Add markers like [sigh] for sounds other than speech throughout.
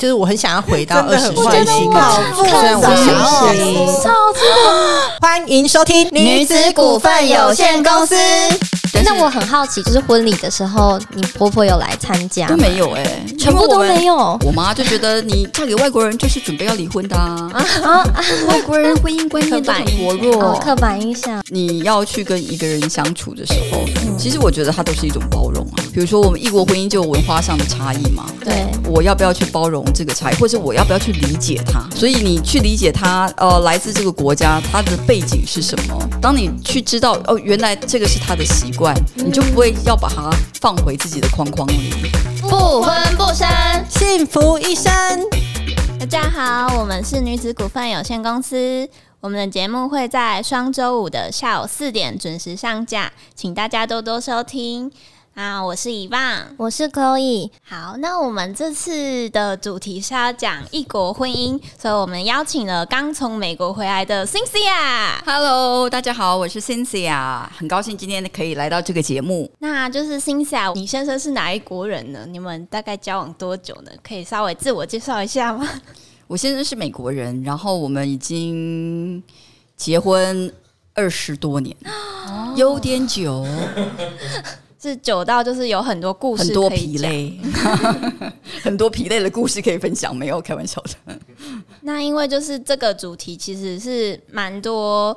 就是我很想要回到二十岁的心好态，虽然我想要超欢迎收听女子股份有限公司。但那我很好奇，就是婚礼的时候，你婆婆有来参加都？没有哎、全部都没有。我妈就觉得你嫁给外国人就是准备要离婚的啊，啊外国人婚姻观念都很薄 [laughs] 哦，弱。刻板印象。你要去跟一个人相处的时候，其实我觉得它都是一种包容啊。比如说我们异国婚姻就有文化上的差异嘛，对，我要不要去包容这个差异，或者我要不要去理解他？所以你去理解他，呃，来自这个国家，他的背景是什么？当你去知道哦，原来这个是他的习惯，你就不会要把它放回自己的框框里。不婚不生。幸福一生。大家好，我们是女子股份有限公司。我们的节目会在双周五的下午四点准时上架，请大家多多收听。啊，我是以棒。我是 Chloe，好，那我们这次的主题是要讲异国婚姻，所以我们邀请了刚从美国回来的 Cynthia。Hello，大家好，我是 Cynthia，很高兴今天可以来到这个节目。那就是 Cynthia，你先生是哪一国人呢？你们大概交往多久呢？可以稍微自我介绍一下吗？我先生是美国人，然后我们已经结婚二十多年，有点久，[laughs] 是久到就是有很多故事很多。疲累，[laughs] 很多疲累的故事可以分享，没有开玩笑的。[laughs] 那因为就是这个主题其实是蛮多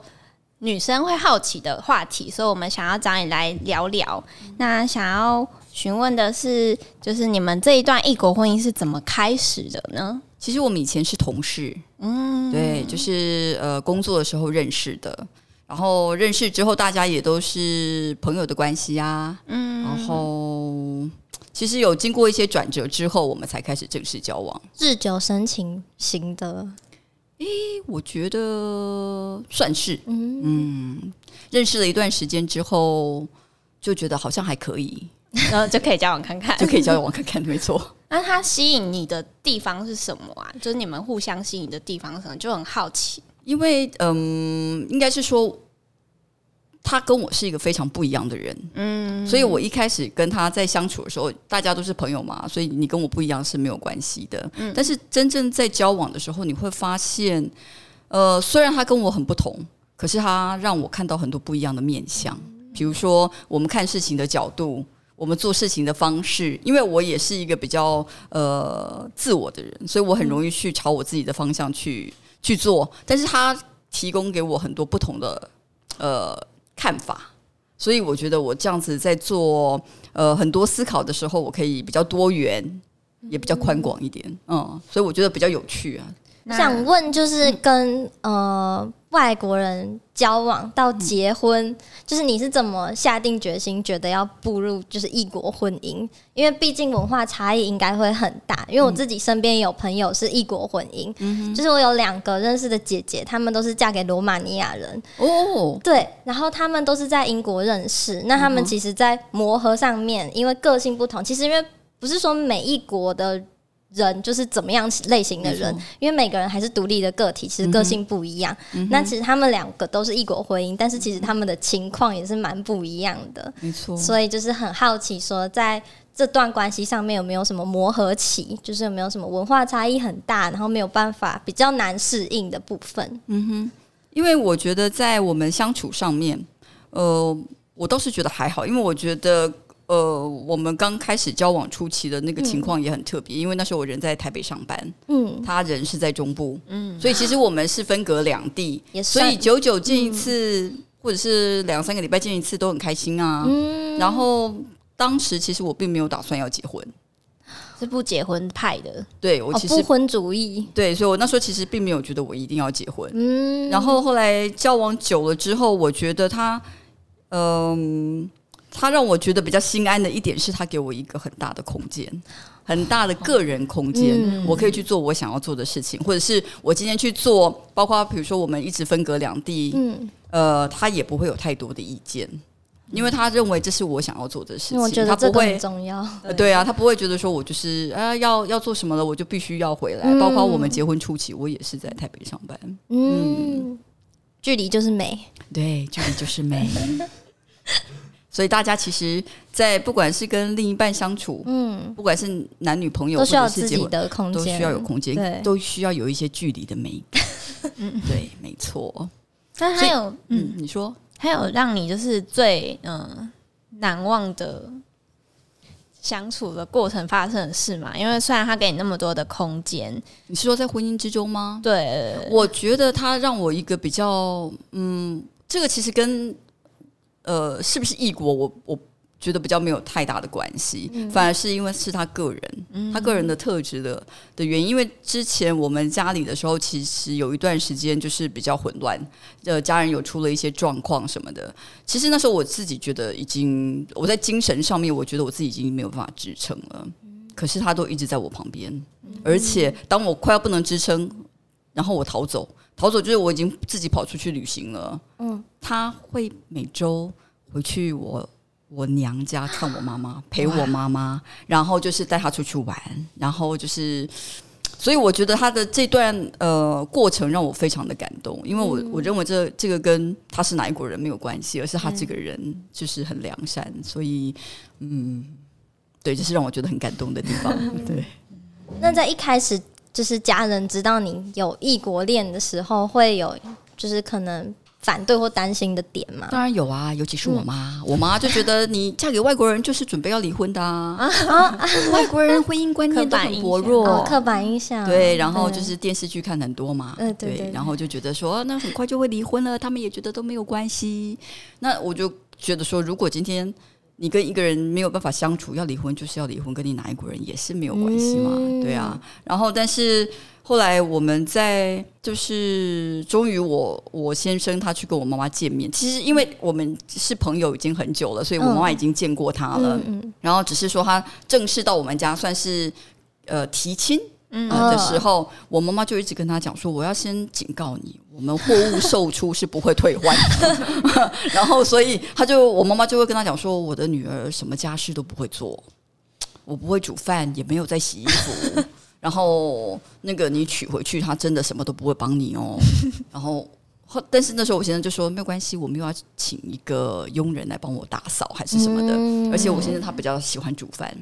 女生会好奇的话题，所以我们想要找你来聊聊。那想要询问的是，就是你们这一段异国婚姻是怎么开始的呢？其实我们以前是同事，嗯，对，就是呃工作的时候认识的，然后认识之后大家也都是朋友的关系啊，嗯，然后其实有经过一些转折之后，我们才开始正式交往。日久生情型的。我觉得算是，嗯认识了一段时间之后，就觉得好像还可以，然后就可以交往看看就。可以交往看看，没错。[laughs] 那他吸引你的地方是什么啊？就是你们互相吸引的地方是什么？就很好奇。因为嗯，应该是说他跟我是一个非常不一样的人，嗯，所以我一开始跟他在相处的时候，大家都是朋友嘛，所以你跟我不一样是没有关系的。但是真正在交往的时候，你会发现，呃，虽然他跟我很不同，可是他让我看到很多不一样的面相，比如说我们看事情的角度。我们做事情的方式，因为我也是一个比较呃自我的人，所以我很容易去朝我自己的方向去去做。但是他提供给我很多不同的呃看法，所以我觉得我这样子在做呃很多思考的时候，我可以比较多元，也比较宽广一点。嗯，所以我觉得比较有趣啊。那想问，就是跟、呃外国人交往到结婚，就是你是怎么下定决心，觉得要步入就是异国婚姻？因为毕竟文化差异应该会很大。因为我自己身边有朋友是异国婚姻，就是我有两个认识的姐姐，她们都是嫁给罗马尼亚人，哦，对，然后她们都是在英国认识。那她们其实，在磨合上面，因为个性不同，其实因为不是说每一国的人就是怎么样类型的人，因为每个人还是独立的个体，其实个性不一样。那其实他们两个都是异国婚姻，但是其实他们的情况也是蛮不一样的。没错。所以就是很好奇，说在这段关系上面有没有什么磨合期，就是有没有什么文化差异很大，然后没有办法比较难适应的部分。嗯哼因为我觉得在我们相处上面，呃，我倒是觉得还好，因为我觉得。呃，我们刚开始交往初期的那个情况也很特别，因为那时候我人在台北上班，嗯，他人是在中部，嗯，所以其实我们是分隔两地，所以久久见一次，或者是两三个礼拜见一次都很开心啊。嗯。然后当时其实我并没有打算要结婚，是不结婚派的，哦，对我其实、不婚主义，对，所以我那时候其实并没有觉得我一定要结婚。嗯，然后后来交往久了之后，我觉得他，嗯、他让我觉得比较心安的一点是他给我一个很大的空间。很大的个人空间，嗯我可以去做我想要做的事情，或者是我今天去做，包括比如说我们一直分隔两地，嗯，呃，他也不会有太多的意见，因为他认为这是我想要做的事因为我情，觉得这个他不会很重要。呃，对啊，他不会觉得说我就是啊要要做什么了，我就必须要回来。嗯包括我们结婚初期，我也是在台北上班。嗯，距离就是美。对，距离就是美。[laughs] 所以大家其实在不管是跟另一半相处，嗯，不管是男女朋友都需要或者是自己的空间，都需要有空对间，都需要有一些距离的美感。嗯，[laughs] 对，没错。但还有嗯，嗯，你说还有让你就是最嗯、呃难忘的相处的过程发生的事嘛？因为虽然他给你那么多的空间，你是说在婚姻之中吗？对，我觉得他让我一个比较，嗯，这个其实跟呃是不是异国，我我觉得比较没有太大的关系，反而是因为是他个人，他个人的特质的的原因。因为之前我们家里的时候，其实有一段时间就是比较混乱，呃，家人有出了一些状况什么的。其实那时候我自己觉得已经，我在精神上面，我觉得我自己已经没有办法支撑了。可是他都一直在我旁边，而且当我快要不能支撑，然后我逃走，逃走就是我已经自己跑出去旅行了。嗯，他会每周回去我我娘家看我妈妈，[laughs] 陪我妈妈，然后就是带她出去玩，然后就是。所以我觉得他的这段呃过程让我非常的感动，因为我、我认为这这个跟他是哪一国人没有关系，而是他这个人就是很良善，所以嗯，对，这是让我觉得很感动的地方。[laughs] 对，那在一开始，就是家人知道你有异国恋的时候，会有就是可能反对或担心的点吗？当然有啊，尤其是我妈，我妈就觉得你嫁给外国人就是准备要离婚的啊，啊外国人婚姻观念都很薄弱，哦，[laughs] 刻板印象。对，然后就是电视剧看很多嘛，嗯对对对然后就觉得说啊那很快就会离婚了，他们也觉得都没有关系。那我就觉得说，如果今天你跟一个人没有办法相处，要离婚就是要离婚，跟你哪一国人也是没有关系嘛，嗯对啊。然后，但是后来我们在就是终于我我先生他去跟我妈妈见面，其实因为我们是朋友已经很久了，所以我妈妈已经见过他了。嗯嗯然后只是说他正式到我们家算是呃提亲。嗯呃的时候，我妈妈就一直跟他讲说：“我要先警告你，我们货物售出是不会退换的。[laughs] ”然后，所以他就我妈妈就会跟他讲说：“我的女儿什么家事都不会做，我不会煮饭，也没有在洗衣服。[laughs] 然后那个你娶回去，他真的什么都不会帮你哦。[laughs] 然后，后但是那时候我先生就说没有关系，我们又要请一个佣人来帮我打扫还是什么的。嗯而且我先生他比较喜欢煮饭，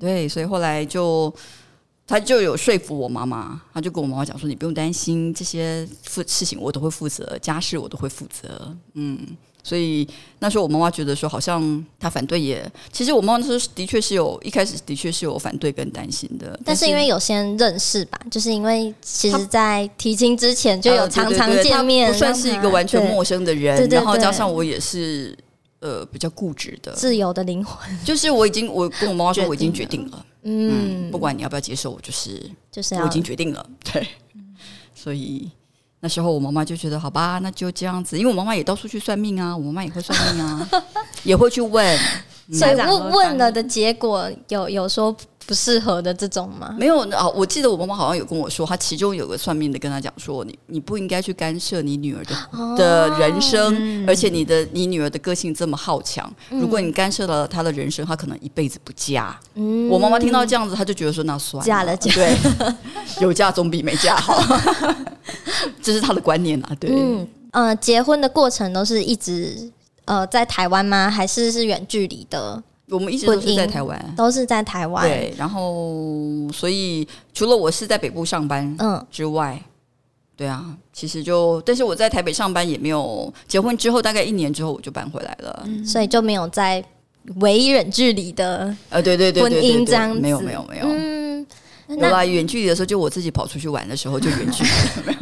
对，所以后来就他就有说服我妈妈，他就跟我妈妈讲说：“你不用担心这些负事情，我都会负责，家事我都会负责。”嗯，所以那时候我妈妈觉得说，好像他反对也，其实我妈妈那时候的确是有一开始的确是有反对跟担心的，但是因为有先认识吧，就是因为其实，在提亲之前就有呃常常见面，算是一个完全陌生的人，然后加上我也是呃比较固执的，自由的灵魂。就是我已经我跟我妈妈说我已经决定了，嗯，嗯，不管你要不要接受，我就是就是要我已经决定了，[laughs] 对，所以那时候我妈妈就觉得好吧，那就这样子，因为我妈妈也到处去算命啊，我妈妈也会算命啊，[laughs] 也会去问，所以问问了的结果有有说不适合的这种吗？没有啊，我记得我妈妈好像有跟我说，她其中有个算命的跟她讲说，你你不应该去干涉你女儿的哦的人生，而且你的你女儿的个性这么好强，如果你干涉了她的人生，她可能一辈子不嫁。嗯我妈妈听到这样子，她就觉得说那算了嫁了嫁对，[laughs] 有嫁总比没嫁好，[laughs] 这是她的观念啊，对。嗯呃，结婚的过程都是一直呃在台湾吗？还是是远距离的？我们一直都是在台湾，都是在台湾。，对，然后所以除了我是在北部上班嗯，之外，对啊，其实就但是我在台北上班也没有结婚之后大概一年之后我就搬回来了，所以就没有在唯一远距离的呃，对对对婚姻对这样子。没有没有没有，嗯。有那啦，远距离的时候就我自己跑出去玩的时候就远距离，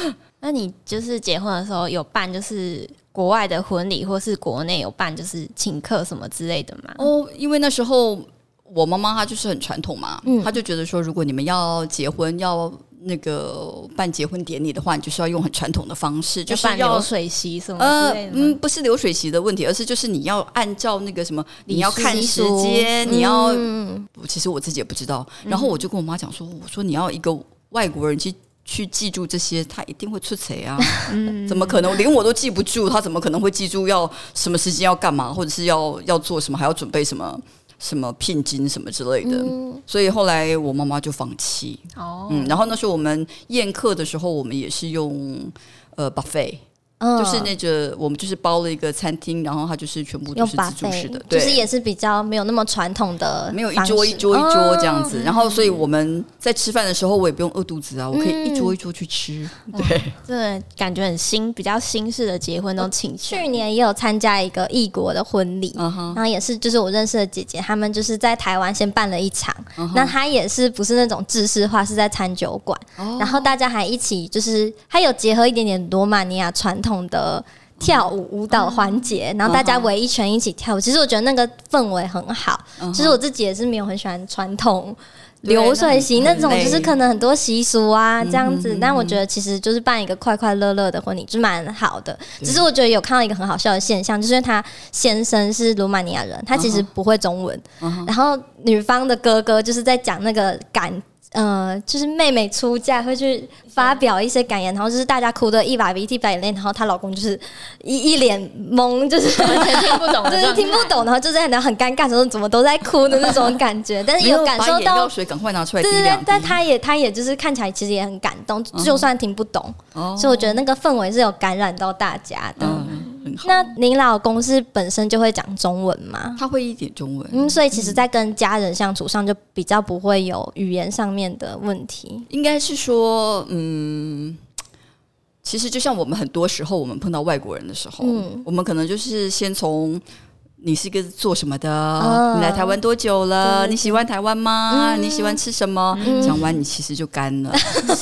[laughs] 那你就是结婚的时候有办就是国外的婚礼，或是国内有办就是请客什么之类的吗？哦，因为那时候我妈妈她就是很传统嘛，嗯她就觉得说，如果你们要结婚要那个办结婚典礼的话，你就是要用很传统的方式，就是办要流水席什么？嗯，不是流水席的问题，而是就是你要按照那个什么，你要看时间，你要，嗯其实我自己也不知道。然后我就跟我妈讲说，我说你要一个外国人去去记住这些，他一定会出错啊，[laughs] 怎么可能连我都记不住，他怎么可能会记住要什么时间要干嘛，或者是要要做什么，还要准备什么什么聘金什么之类的。所以后来我妈妈就放弃，哦，嗯，然后那时候我们宴客的时候，我们也是用呃 buffet。嗯。就是那个我们就是包了一个餐厅，然后它就是全部都是自助式的，就对，是也是比较没有那么传统的，没有一桌一桌一桌这样子。哦然后，所以我们在吃饭的时候，我也不用饿肚子啊，我可以嗯。一桌一桌去吃。对，这感觉很新，比较新式的结婚都请假去年也有参加一个异国的婚礼，嗯，然后也是就是我认识的姐姐，她们就是在台湾先办了一场，嗯那她也是不是那种制式化，是在餐酒馆，哦。然后大家还一起就是还有结合一点点罗马尼亚传统的。跳舞舞蹈环节，然后大家围一圈一起跳舞。其实我觉得那个氛围很好。嗯其实我自己也是没有很喜欢传统流水席那种，就是可能很多习俗啊嗯这样子嗯。但我觉得其实就是办一个快快乐乐的婚礼，就蛮好的。只是我觉得有看到一个很好笑的现象，就是他先生是罗马尼亚人，他其实不会中文，嗯然后女方的哥哥就是在讲那个感。呃，就是妹妹出嫁会去发表一些感言，然后就是大家哭的一把鼻涕一把眼泪，然后她老公就是一一脸懵，就是完全听不懂 [laughs] 就是听不懂，然后就在那很尴尬，说怎么都在哭的那种感觉，但是有感受到，水赶快拿出来对对。但他也他也就是看起来其实也很感动，就算听不懂，哦所以我觉得那个氛围是有感染到大家的。嗯，很好。那您老公是本身就会讲中文吗？他会一点中文，嗯，所以其实，在跟家人相处上就比较不会有语言上面的问题。应该是说，嗯，其实就像我们很多时候我们碰到外国人的时候，嗯我们可能就是先从。你是一个做什么的？啊你来台湾多久了？你喜欢台湾吗？嗯你喜欢吃什么？嗯讲完你其实就干了。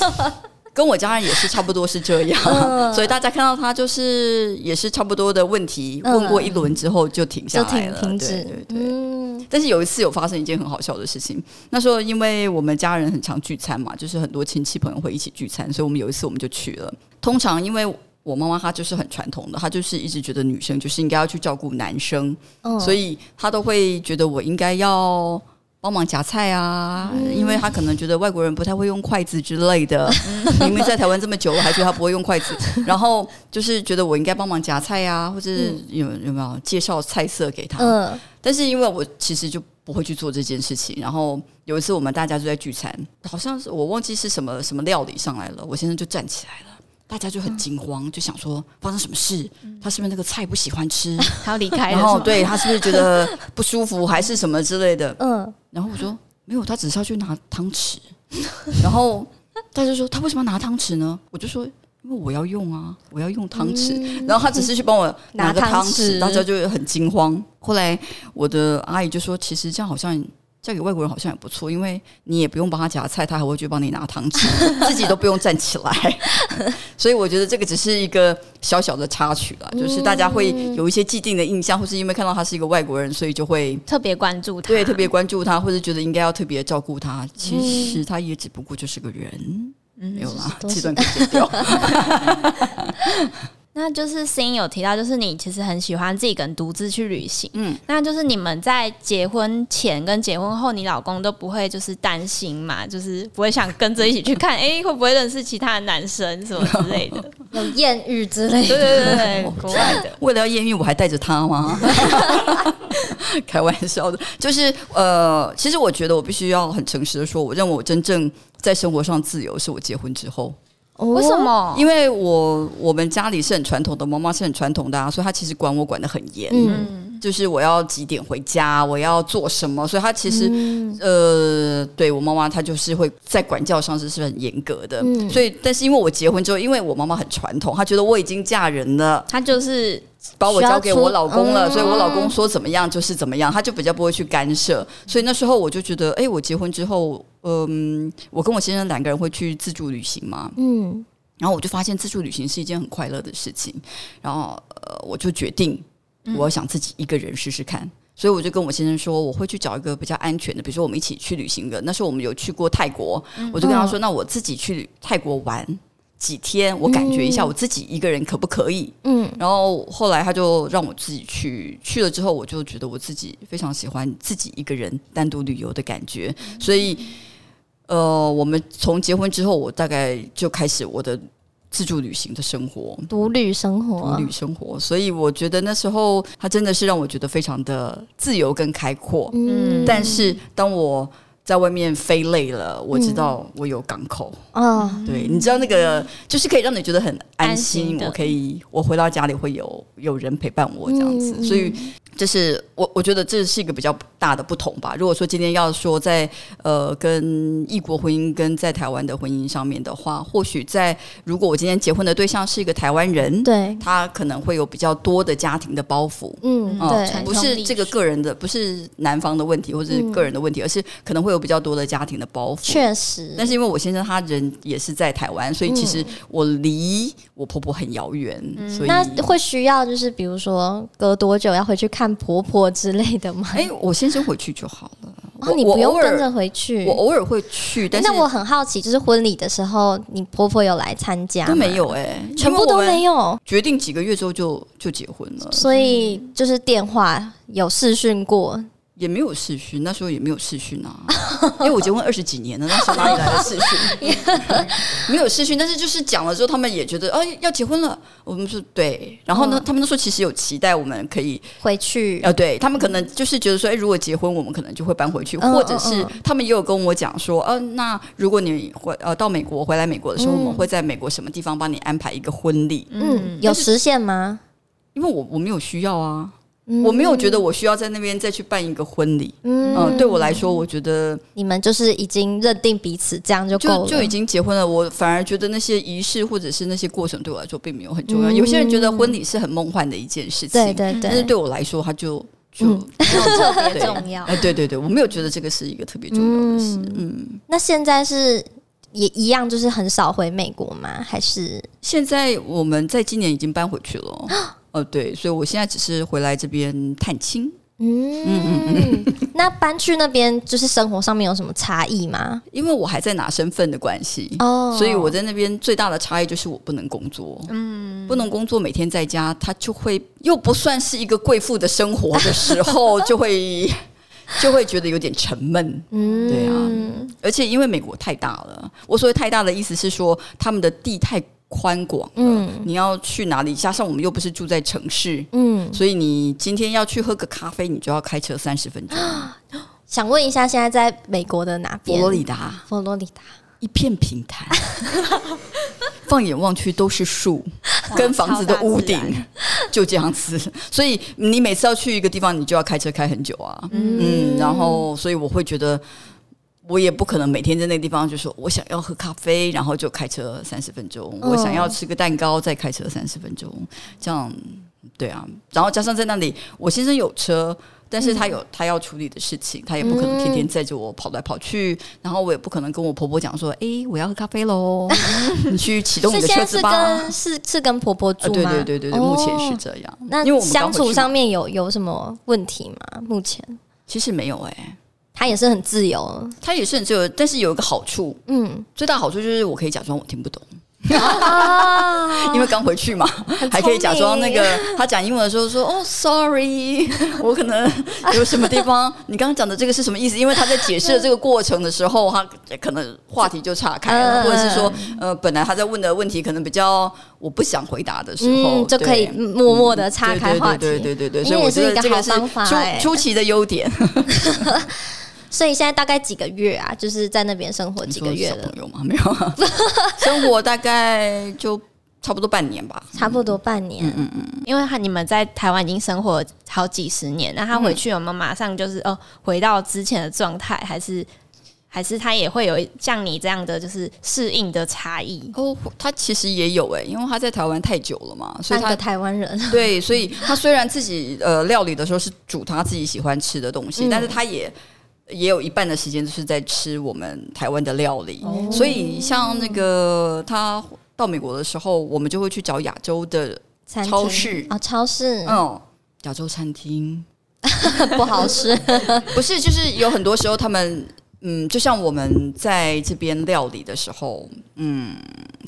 [laughs] 跟我家人也是差不多是这样，嗯 [laughs] 所以大家看到他就是也是差不多的问题，嗯问过一轮之后就停下来了，对停止对，对。嗯但是有一次有发生一件很好笑的事情，那时候因为我们家人很常聚餐嘛，就是很多亲戚朋友会一起聚餐，所以我们有一次我们就去了。通常因为我妈妈她就是很传统的，她就是一直觉得女生就是应该要去照顾男生，嗯所以她都会觉得我应该要。帮忙夹菜啊，因为他可能觉得外国人不太会用筷子之类的。明明在台湾这么久了，还觉得他不会用筷子，[laughs] 然后就是觉得我应该帮忙夹菜啊，或者是有有没有介绍菜色给他。嗯但是因为我其实就不会去做这件事情，然后有一次我们大家就在聚餐，好像是我忘记是什么什么料理上来了，我先生就站起来了。大家就很惊慌，就想说发生什么事？他是不是那个菜不喜欢吃？[laughs] 他要离开了，然后对他是不是觉得不舒服，还是什么之类的？[laughs] 嗯然后我说没有，他只是要去拿汤匙。[laughs] 然后大家说他为什么要拿汤匙呢？我就说因为我要用啊，我要用汤匙。然后他只是去帮我拿个拿汤匙大家就很惊慌。后来我的阿姨就说，其实这样好像。嫁给外国人好像也不错，因为你也不用帮他夹菜，他还会去帮你拿汤匙，自己都不用站起来。[laughs] 所以我觉得这个只是一个小小的插曲啦，就是大家会有一些既定的印象，或是因为看到他是一个外国人，所以就会特别关注他，对，特别关注他，或者觉得应该要特别照顾他。其实他也只不过就是个人，没有啦，这段可以剪掉。[laughs] 那就是心有提到，就是你其实很喜欢自己跟独自去旅行，嗯嗯，那就是你们在结婚前跟结婚后，你老公都不会就是担心嘛，就是不会想跟着一起去看，哎、会不会认识其他的男生什么之类的？[laughs] 有艳遇之类对的。对对对，[laughs] 国外的，为了要艳遇，我还带着他吗？[laughs] 开玩笑的，就是呃，其实我觉得我必须要很诚实的说，我认为我真正在生活上自由是我结婚之后，为什？么？因为我我们家里是很传统的，妈妈是很传统的啊，所以她其实管我管的很严。嗯就是我要几点回家，我要做什么，所以他其实、嗯呃，对我妈妈她就是会在管教上是是很严格的。嗯所以，但是因为我结婚之后，因为我妈妈很传统，她觉得我已经嫁人了，她就是把我交给我老公了，所以我老公说怎么样就是怎么样，他就比较不会去干涉。所以那时候我就觉得，哎、我结婚之后，嗯，我跟我先生两个人会去自助旅行嘛，嗯然后我就发现自助旅行是一件很快乐的事情，然后呃，我就决定我想自己一个人试试看。所以我就跟我先生说，我会去找一个比较安全的，比如说我们一起去旅行的。那时候我们有去过泰国，我就跟他说，那我自己去泰国玩几天，我感觉一下我自己一个人可不可以？嗯然后后来他就让我自己去，去了之后我就觉得我自己非常喜欢自己一个人单独旅游的感觉，所以呃，我们从结婚之后，我大概就开始我的自助旅行的生活。独旅生活独，旅生活，所以我觉得那时候他真的是让我觉得非常的自由跟开阔。嗯但是当我在外面飞累了，我知道我有港口。嗯，对，你知道那个就是可以让你觉得很安安心，我可以我回到家里会有有人陪伴我这样子，嗯所以这是我我觉得这是一个比较大的不同吧。如果说今天要说在呃跟异国婚姻跟在台湾的婚姻上面的话，或许在如果我今天结婚的对象是一个台湾人，对，他可能会有比较多的家庭的包袱。嗯，嗯对，不是这个个人的，不是男方的问题或是个人的问题，而是可能会有比较多的家庭的包袱。确实，但是因为我先生他人也是在台湾，所以其实我离我婆婆很遥远，所以那会需要就是比如说隔多久要回去看婆婆之类的吗？[laughs] 哎、我先生回去就好了。你不用跟着回去。我偶尔会去，但是那我很好奇，就是婚礼的时候，你婆婆有来参加都没吗，有哎、全部都没有。有，决定几个月之后就就结婚了，所以就是电话有视讯过，也没有视讯，那时候也没有视讯啊，[laughs] 因为我结婚二十几年了，那时候哪里来的视讯？[laughs] 没有视讯，但是就是讲了之后，他们也觉得哎要结婚了，我们说对，然后呢，嗯。他们都说其实有期待我们可以回去。啊，对他们可能就是觉得说，哎，如果结婚，我们可能就会搬回去，嗯或者是嗯他们也有跟我讲说，呃，那如果你回呃到美国回来美国的时候，嗯我们会在美国什么地方帮你安排一个婚礼，嗯，有实现吗？因为我我没有需要啊，嗯我没有觉得我需要在那边再去办一个婚礼，嗯嗯、对我来说，我觉得你们就是已经认定彼此，这样就。就就已经结婚了，我反而觉得那些仪式或者是那些过程对我来说并没有很重要。嗯有些人觉得婚礼是很梦幻的一件事情，对对对，但是对我来说，它就就。特别 [laughs] 对重要。哎，对对对，我没有觉得这个是一个特别重要的事。嗯，那现在是也一样，就是很少回美国吗？还是现在我们在今年已经搬回去了。[gasps] 呃，对，所以我现在只是回来这边探亲，嗯嗯嗯？[laughs] 那搬去那边就是生活上面有什么差异吗？因为我还在拿身份的关系，哦所以我在那边最大的差异就是我不能工作，嗯，不能工作，每天在家，他就会又不算是一个贵妇的生活的时候，就会就会觉得有点沉闷。嗯对啊而且因为美国太大了，我所谓太大的意思是说，他们的地太宽广了，嗯你要去哪里？加上我们又不是住在城市，嗯，所以你今天要去喝个咖啡，你就要开车三十分钟。[gasps] 想问一下，现在在美国的哪边？佛罗里达佛罗里达。一片平坦，[laughs] 放眼望去都是树跟房子的屋顶就这样子。所以你每次要去一个地方，你就要开车开很久啊。嗯，然后所以我会觉得。我也不可能每天在那个地方就说我想要喝咖啡，然后就开车三十分钟；嗯我想要吃个蛋糕，再开车三十分钟。这样，对啊。然后加上在那里，我先生有车，但是他有他要处理的事情，他也不可能天天载着我跑来跑去。然后我也不可能跟我婆婆讲说：“诶，我要喝咖啡喽，[laughs] 你去启动你的车子吧。跟是是跟婆婆”啊，住吗？对对对对对，目前是哦这样。那因为我们相处上面有有什么问题吗？目前其实没有哎、他也是很自由，他也是很自由，但是有一个好处，嗯，最大好处就是我可以假装我听不懂。啊 [laughs] 因为刚回去嘛，[laughs] 还可以假装那个他讲英文的时候说哦，sorry，[laughs] 我可能有什么地方，你刚刚讲的这个是什么意思？因为他在解释这个过程的时候，他可能话题就岔开了，嗯或者是说呃，本来他在问的问题可能比较我不想回答的时候，嗯，就可以默默的岔开话题。对对对对对所以我觉得这个是出出奇的优点。所以现在大概几个月啊？就是在那边生活几个月了你说小，朋友吗？[laughs] 没有啊，[laughs] 生活大概就差不多半年吧。差不多半年。嗯嗯因为他你们在台湾已经生活好几十年，那他回去有没有马上就是哦回到之前的状态，还是还是他也会有像你这样的就是适应的差异？哦，他其实也有哎、因为他在台湾太久了嘛，所以他半个台湾人，[laughs] 对，所以他虽然自己呃料理的时候是煮他自己喜欢吃的东西，嗯但是他也也有一半的时间就是在吃我们台湾的料理。哦所以像那个他到美国的时候，我们就会去找亚洲的超市啊，超市嗯亚洲餐厅，[laughs] 不好吃。[laughs] 不是就是有很多时候他们。嗯，就像我们在这边料理的时候，嗯，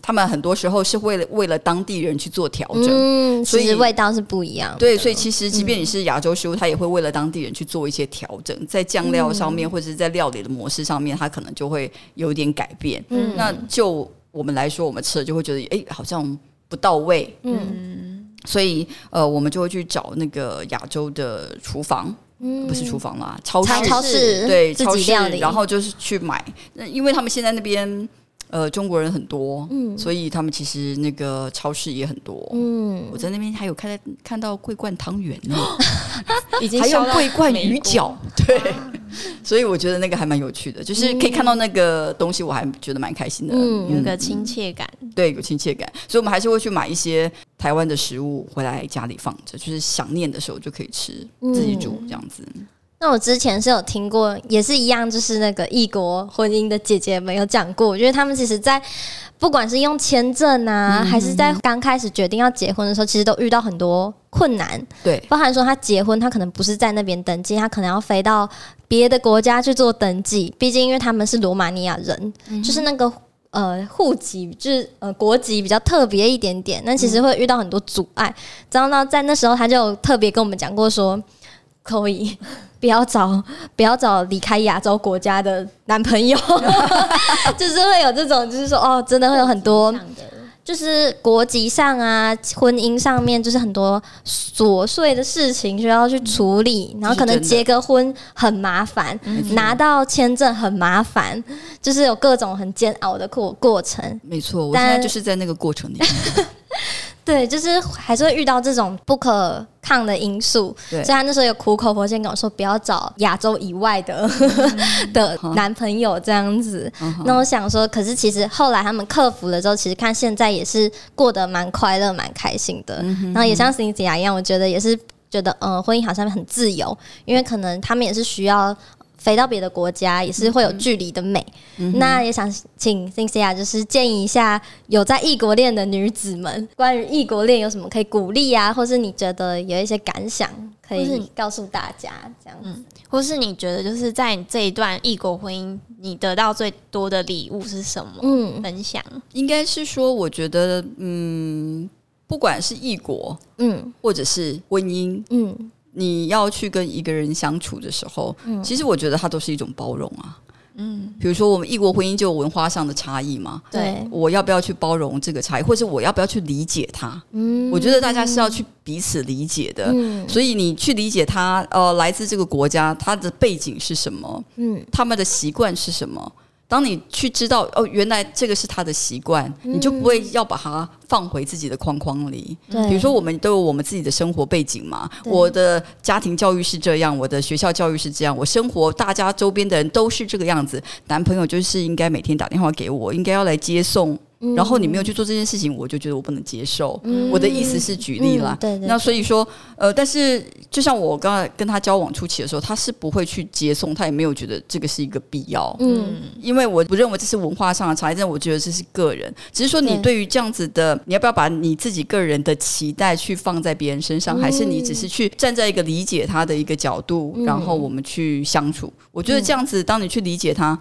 他们很多时候是为了为了当地人去做调整，嗯，所以味道是不一样的。对，所以其实即便你是亚洲食物，它也会为了当地人去做一些调整，在酱料上面或者是在料理的模式上面，它可能就会有点改变。嗯那就我们来说，我们吃了就会觉得，哎，好像不到位，嗯所以呃，我们就会去找那个亚洲的厨房。嗯不是厨房啦，超市超超市对超市，然后就是去买，那因为他们现在那边呃中国人很多，嗯所以他们其实那个超市也很多。嗯我在那边还有看到看到桂冠汤圆呢，[laughs] 已经还有桂冠鱼饺，对，[laughs] 所以我觉得那个还蛮有趣的，就是可以看到那个东西，我还觉得蛮开心的。嗯有个亲切感。对，有亲切感，所以我们还是会去买一些台湾的食物回来家里放着，就是想念的时候就可以吃，自己煮这样子。那我之前是有听过，也是一样，就是那个异国婚姻的姐姐们有讲过，我觉得他们其实在不管是用签证啊，还是在刚开始决定要结婚的时候，其实都遇到很多困难，对，包含说他结婚，他可能不是在那边登记，他可能要飞到别的国家去做登记，毕竟因为他们是罗马尼亚人，就是那个。呃，户籍就是呃国籍比较特别一点点，那其实会遇到很多阻碍。然后呢，在那时候他就特别跟我们讲过说，可以 [laughs] 不要找不要找离开亚洲国家的男朋友，[laughs] 就是会有这种，就是说哦，真的会有很多 [laughs] 就是国籍上啊、婚姻上面，就是很多琐碎的事情需要去处理，然后可能结个婚很麻烦，拿到签证很麻烦，就是有各种很煎熬的过过程。没错，我现在就是在那个过程里面。对，就是还是会遇到这种不可抗的因素，所对以他那时候有苦口婆心跟我说，不要找亚洲以外的 [laughs] 的男朋友这样子。那我想说，可是其实后来他们克服了之后，其实看现在也是过得蛮快乐、蛮开心的。然后也像 Cynthia 一样，我觉得也是觉得，嗯、婚姻好像很自由，因为可能他们也是需要。飞到别的国家也是会有距离的美，那也想请 Cynthia 就是建议一下有在异国恋的女子们，关于异国恋有什么可以鼓励啊，或是你觉得有一些感想可以告诉大家，这样子。或是你觉得就是在你这一段异国婚姻，你得到最多的礼物是什么？嗯分享。应该是说，我觉得，嗯，不管是异国嗯或者是婚姻，嗯你要去跟一个人相处的时候，嗯其实我觉得它都是一种包容啊。嗯，比如说我们异国婚姻就有文化上的差异嘛，对，我要不要去包容这个差异，或者我要不要去理解他？嗯我觉得大家是要去彼此理解的。嗯所以你去理解他，呃，来自这个国家，他的背景是什么，嗯他们的习惯是什么。当你去知道哦，原来这个是他的习惯，你就不会要把它放回自己的框框里。对，比如说，我们都有我们自己的生活背景嘛。我的家庭教育是这样，我的学校教育是这样，我生活大家周边的人都是这个样子。男朋友就是应该每天打电话给我，应该要来接送。然后你没有去做这件事情，我就觉得我不能接受。我的意思是举例啦嗯，对对那所以说，呃，但是就像我刚才跟他交往初期的时候，他是不会去接送，他也没有觉得这个是一个必要。嗯因为我不认为这是文化上的差异，但我觉得这是个人。只是说你对对于这样子的，你要不要把你自己个人的期待去放在别人身上，还是你只是去站在一个理解他的一个角度，然后我们去相处？我觉得这样子，当你去理解他。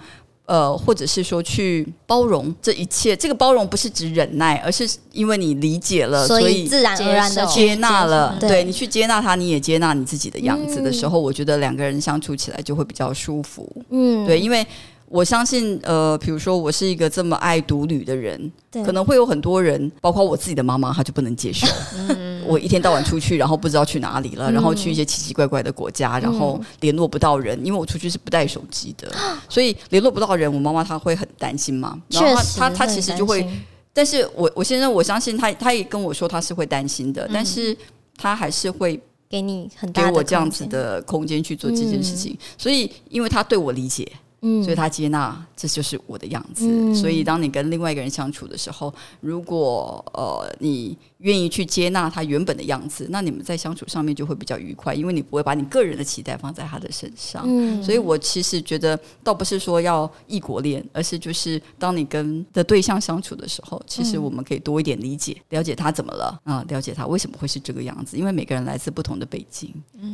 呃，或者是说去包容这一切，这个包容不是指忍耐，而是因为你理解了，所所以以自然而然的接纳了，对对你去接纳他，你也接纳你自己的样子的时候，嗯我觉得两个人相处起来就会比较舒服。嗯。对，因为我相信，呃，比如说我是一个这么爱独旅的人，可能会有很多人，包括我自己的妈妈，她就不能接受。我一天到晚出去，然后不知道去哪里了，然后去一些奇奇怪怪的国家，然后联络不到人，因为我出去是不带手机的，所以联络不到人，我妈妈她会很担心嘛。然后她她她其实就会但是我我先生我相信他，他也跟我说他是会担心的，但是他还是会给你很给大的我这样子，的空间去做这件事情。所以，因为他对我理解，嗯所以他接纳这就是我的样子。嗯所以，当你跟另外一个人相处的时候，如果呃你愿意去接纳他原本的样子，那你们在相处上面就会比较愉快，因为你不会把你个人的期待放在他的身上。嗯所以我其实觉得，倒不是说要异国恋，而是就是当你跟的对象相处的时候，其实我们可以多一点理解，了解他怎么了啊、了解他为什么会是这个样子，因为每个人来自不同的背景，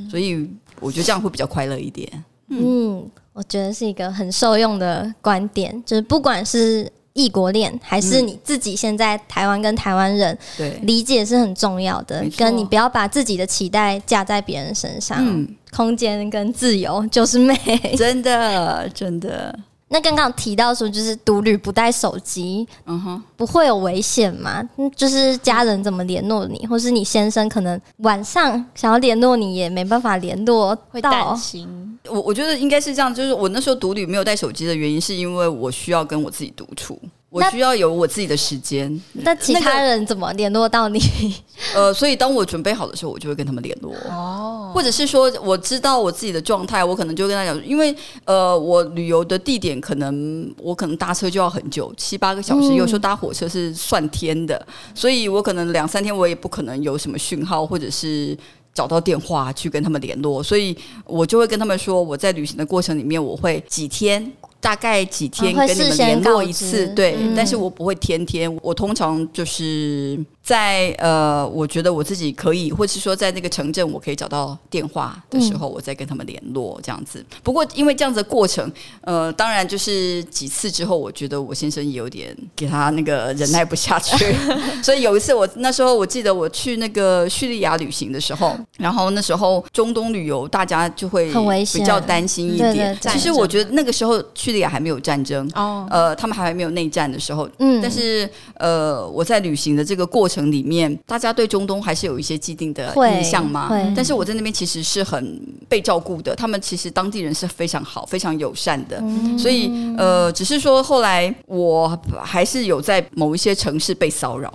所以我觉得这样会比较快乐一点。嗯，我觉得是一个很受用的观点，就是不管是异国恋，还是嗯你自己现在台湾跟台湾人对，理解是很重要的跟你不要把自己的期待架在别人身上。嗯，空间跟自由 [laughs] 就是美。真的真的，那刚刚提到说，就是独旅不带手机，嗯哼，不会有危险吗？嗯就是家人怎么联络你，或是你先生可能晚上想要联络你，也没办法联络会担到。心。我我觉得应该是这样，就是我那时候独旅没有带手机的原因，是因为我需要跟我自己独处，我需要有我自己的时间。那其他人怎么联络到你？[laughs] 呃，所以当我准备好的时候，我就会跟他们联络。哦，或者是说我知道我自己的状态，我可能就跟他讲，因为呃，我旅游的地点可能我可能搭车就要很久，七八个小时，嗯有时候搭火车是算天的，所以我可能两三天我也不可能有什么讯号，或者是。找到电话去跟他们联络，所以我就会跟他们说，我在旅行的过程里面，我会几天，大概几天跟你们联络一次，对，嗯但是我不会天天，我通常就是在呃，我觉得我自己可以，或是说在那个城镇我可以找到电话的时候，我再跟他们联络这样子。不过因为这样子的过程，呃，当然就是几次之后，我觉得我先生也有点给他那个忍耐不下去，[laughs] 所以有一次我那时候我记得我去那个叙利亚旅行的时候，然后那时候中东旅游大家就会很危险比较担心一对点。对其实我觉得那个时候叙利亚还没有战争，哦，呃，他们还没有内战的时候，嗯但是呃，我在旅行的这个过程里面，大家对中东还是有一些既定的印象嘛。会但是我在那边其实是很被照顾的，他们其实当地人是非常好、非常友善的。嗯所以呃，只是说后来我还是有在某一些城市被骚扰，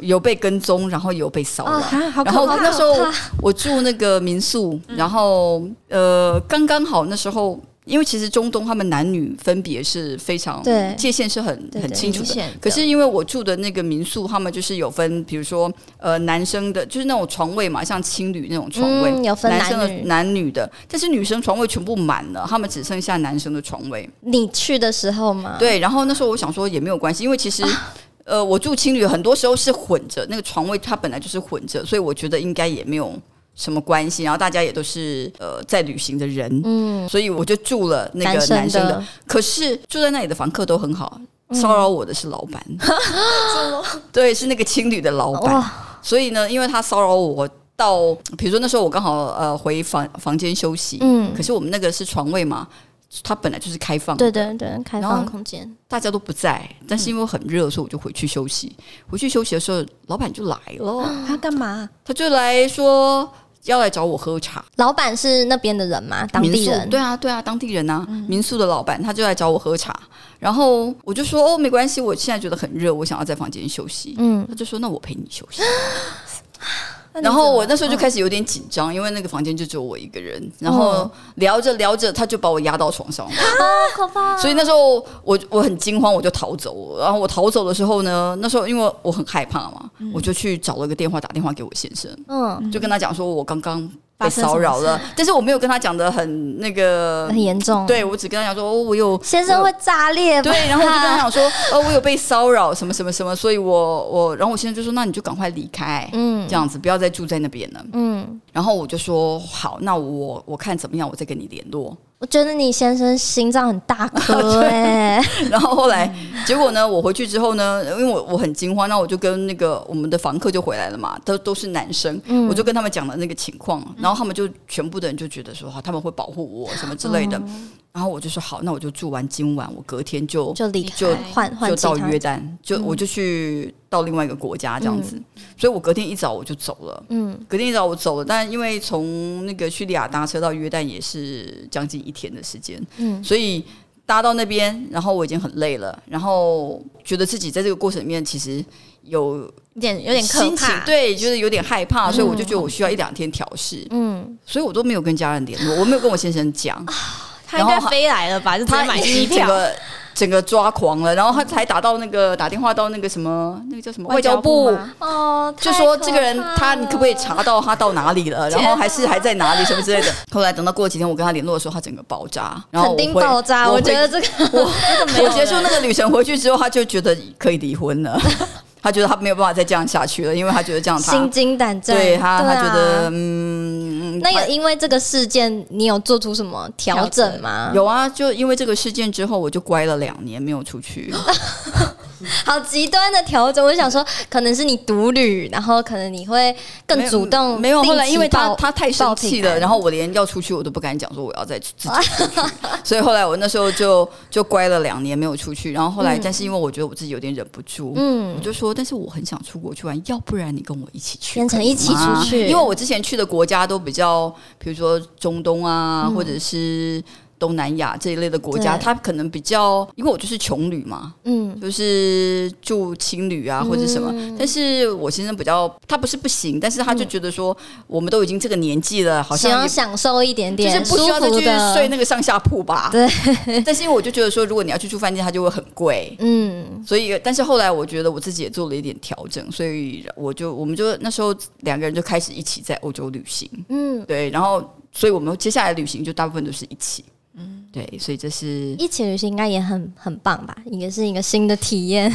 有被跟踪，然后有被骚扰。然后！那时候我住那个民宿，然后呃，刚刚好那时候。因为其实中东他们男女分别是非常对界限是很很清楚的，可是因为我住的那个民宿，他们就是有分，比如说呃男生的，就是那种床位嘛，像青旅那种床位，嗯有分男生的男女男女的，但是女生床位全部满了，他们只剩下男生的床位。你去的时候吗？，对，然后那时候我想说也没有关系，因为其实。呃，我住青旅很多时候是混着，那个床位它本来就是混着，所以我觉得应该也没有什么关系。然后大家也都是呃在旅行的人，嗯，所以我就住了那个男生的。的，可是住在那里的房客都很好，嗯骚扰我的是老板，[laughs] [laughs] 对，是那个青旅的老板。所以呢，因为他骚扰我到，比如说那时候我刚好呃回房房间休息，嗯可，是我们那个是床位嘛，它本来就是开放的，对对对，开放空间，大家都不在，但是因为很热，所以我就回去休息。回去休息的时候，老板就来了，[gasps] 他干嘛？他就来说要来找我喝茶。老板是那边的人吗？当地人？对啊，对啊，当地人啊，民宿的老板他就来找我喝茶，然后我就说哦，没关系，我现在觉得很热，我想要在房间休息。嗯，他就说那我陪你休息。[gasps] [gasps] 然后我那时候就开始有点紧张，因为那个房间就只有我一个人。然后聊着聊着，他就把我压到床上，啊可怕。[laughs] 所以那时候我我很惊慌，我就逃走。然后我逃走的时候呢，那时候因为我很害怕嘛，我就去找了个电话打电话给我先生，嗯，就跟他讲说我刚刚被骚扰了，但是我没有跟他讲的很那个很，严重。，对我只跟他讲说哦，我有先生会炸裂吧？对，然后我就跟他讲说，哦，我有被骚扰，什么什么什么，所以我我，然后我先生就说，那你就赶快离开，嗯这样子不要再住在那边了。嗯，然后我就说好，那我我看怎么样，我再跟你联络。我觉得你先生心脏很大颗 [laughs] 哎、然后后来结果呢，我回去之后呢，因为我我很惊慌，那我就跟那个我们的房客就回来了嘛，都都是男生，嗯。我就跟他们讲了那个情况，然后他们就全部的人就觉得说，好，他们会保护我什么之类的。然后我就说好，那我就住完今晚，我隔天就就离开。就换换就到约旦，就、我就去到另外一个国家这样子，所以我隔天一早我就走了。嗯。隔天一早我走了，但因为从那个叙利亚搭车到约旦也是将近一天的时间，嗯。所以搭到那边，然后我已经很累了，然后觉得自己在这个过程里面其实有有点有点可心情怕，对，就是有点害怕，所以我就觉得我需要一两天调试，嗯，所以我都没有跟家人联络，我没有跟我先生讲，他应该飞来了吧？就直接他买机票。个整个抓狂了，然后他才打到那个打电话到那个什么那个叫什么外交交部。哦，就说这个人他，你可不可以查到他到哪里了？然后天还是还在哪里什么之类的。[laughs] 后来等到过了几天，我跟他联络的时候，他整个爆炸，然后肯定爆炸？我回觉得这个我 [laughs] 结束那个旅程回去之后，他就觉得可以离婚了，[laughs] 他觉得他没有办法再这样下去了，因为他觉得这样他心惊胆战。对他他啊觉得嗯，那有因为这个事件，你有做出什么调整吗？有啊，就因为这个事件之后，我就乖了两年没有出去。[laughs] 好极端的调整。我想说，可能是你独旅，然后可能你会更主动。没有，后来因为他他太生气了，然后我连要出去我都不敢讲，说我要再自己出去，[laughs] 所以后来我那时候就就乖了两年没有出去。然后后来，但是因为我觉得我自己有点忍不住，嗯我就说，但是我很想出国去玩，要不然你跟我一起去，变成一起出去因为我之前去的国家都比较，比如说中东啊，或者是。东南亚这一类的国家，对。它可能比较，因为我就是穷旅嘛，嗯，就是住青旅啊或者什么。但是我先生比较，他不是不行，但是他就觉得说，我们都已经这个年纪了，好像也享受一点点就是不需要再去睡那个上下铺吧。[laughs] 对，但是因为我就觉得说，如果你要去住饭店，它就会很贵。嗯。所以，但是后来我觉得我自己也做了一点调整，所以我就我们就那时候两个人就开始一起在欧洲旅行，嗯，对，然后所以我们接下来旅行就大部分都是一起，嗯，对，所以这是一起旅行应该也很很棒吧？也是一个新的体验。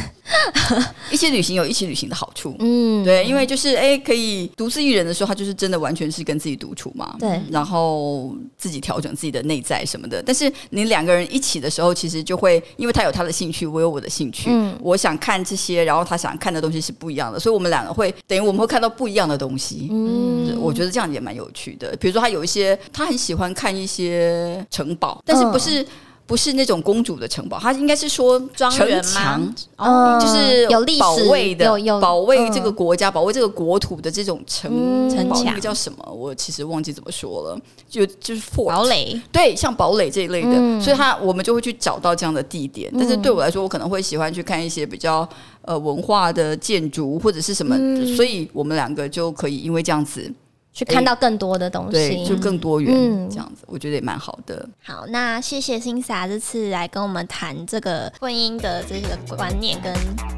[laughs] 一起旅行有一起旅行的好处，嗯，对，因为就是哎，可以独自一人的时候，他就是真的完全是跟自己独处嘛，对然后自己调整自己的内在什么的。但是你两个人一起的时候，其实就会因为他有他的兴趣，我有我的兴趣，嗯我想看这些，然后他想看的东西是不一样的，所以我们两个会等于我们会看到不一样的东西。嗯，我觉得这样也蛮有趣的。比如说，他有一些他很喜欢看一些城堡，但是不是、不是那种公主的城堡，它应该是说城庄园吗？墙，嗯就是有历史保卫的，有有保卫这个嗯国家、保卫这个国土的这种城城墙。那个叫什么？我其实忘记怎么说了，就就是 fort 堡垒，对，像堡垒这一类的，嗯。所以他我们就会去找到这样的地点。但是对我来说，我可能会喜欢去看一些比较呃文化的建筑或者是什么，嗯。所以我们两个就可以因为这样子，去看到更多的东对，西就。更多元、嗯这样子，我觉得也蛮好的。好，那谢谢辛莎这次来跟我们谈这个婚姻的这个观念跟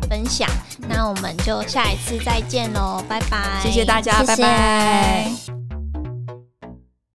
分享，那我们就下一次再见喽，拜拜，谢谢大家，谢谢拜拜。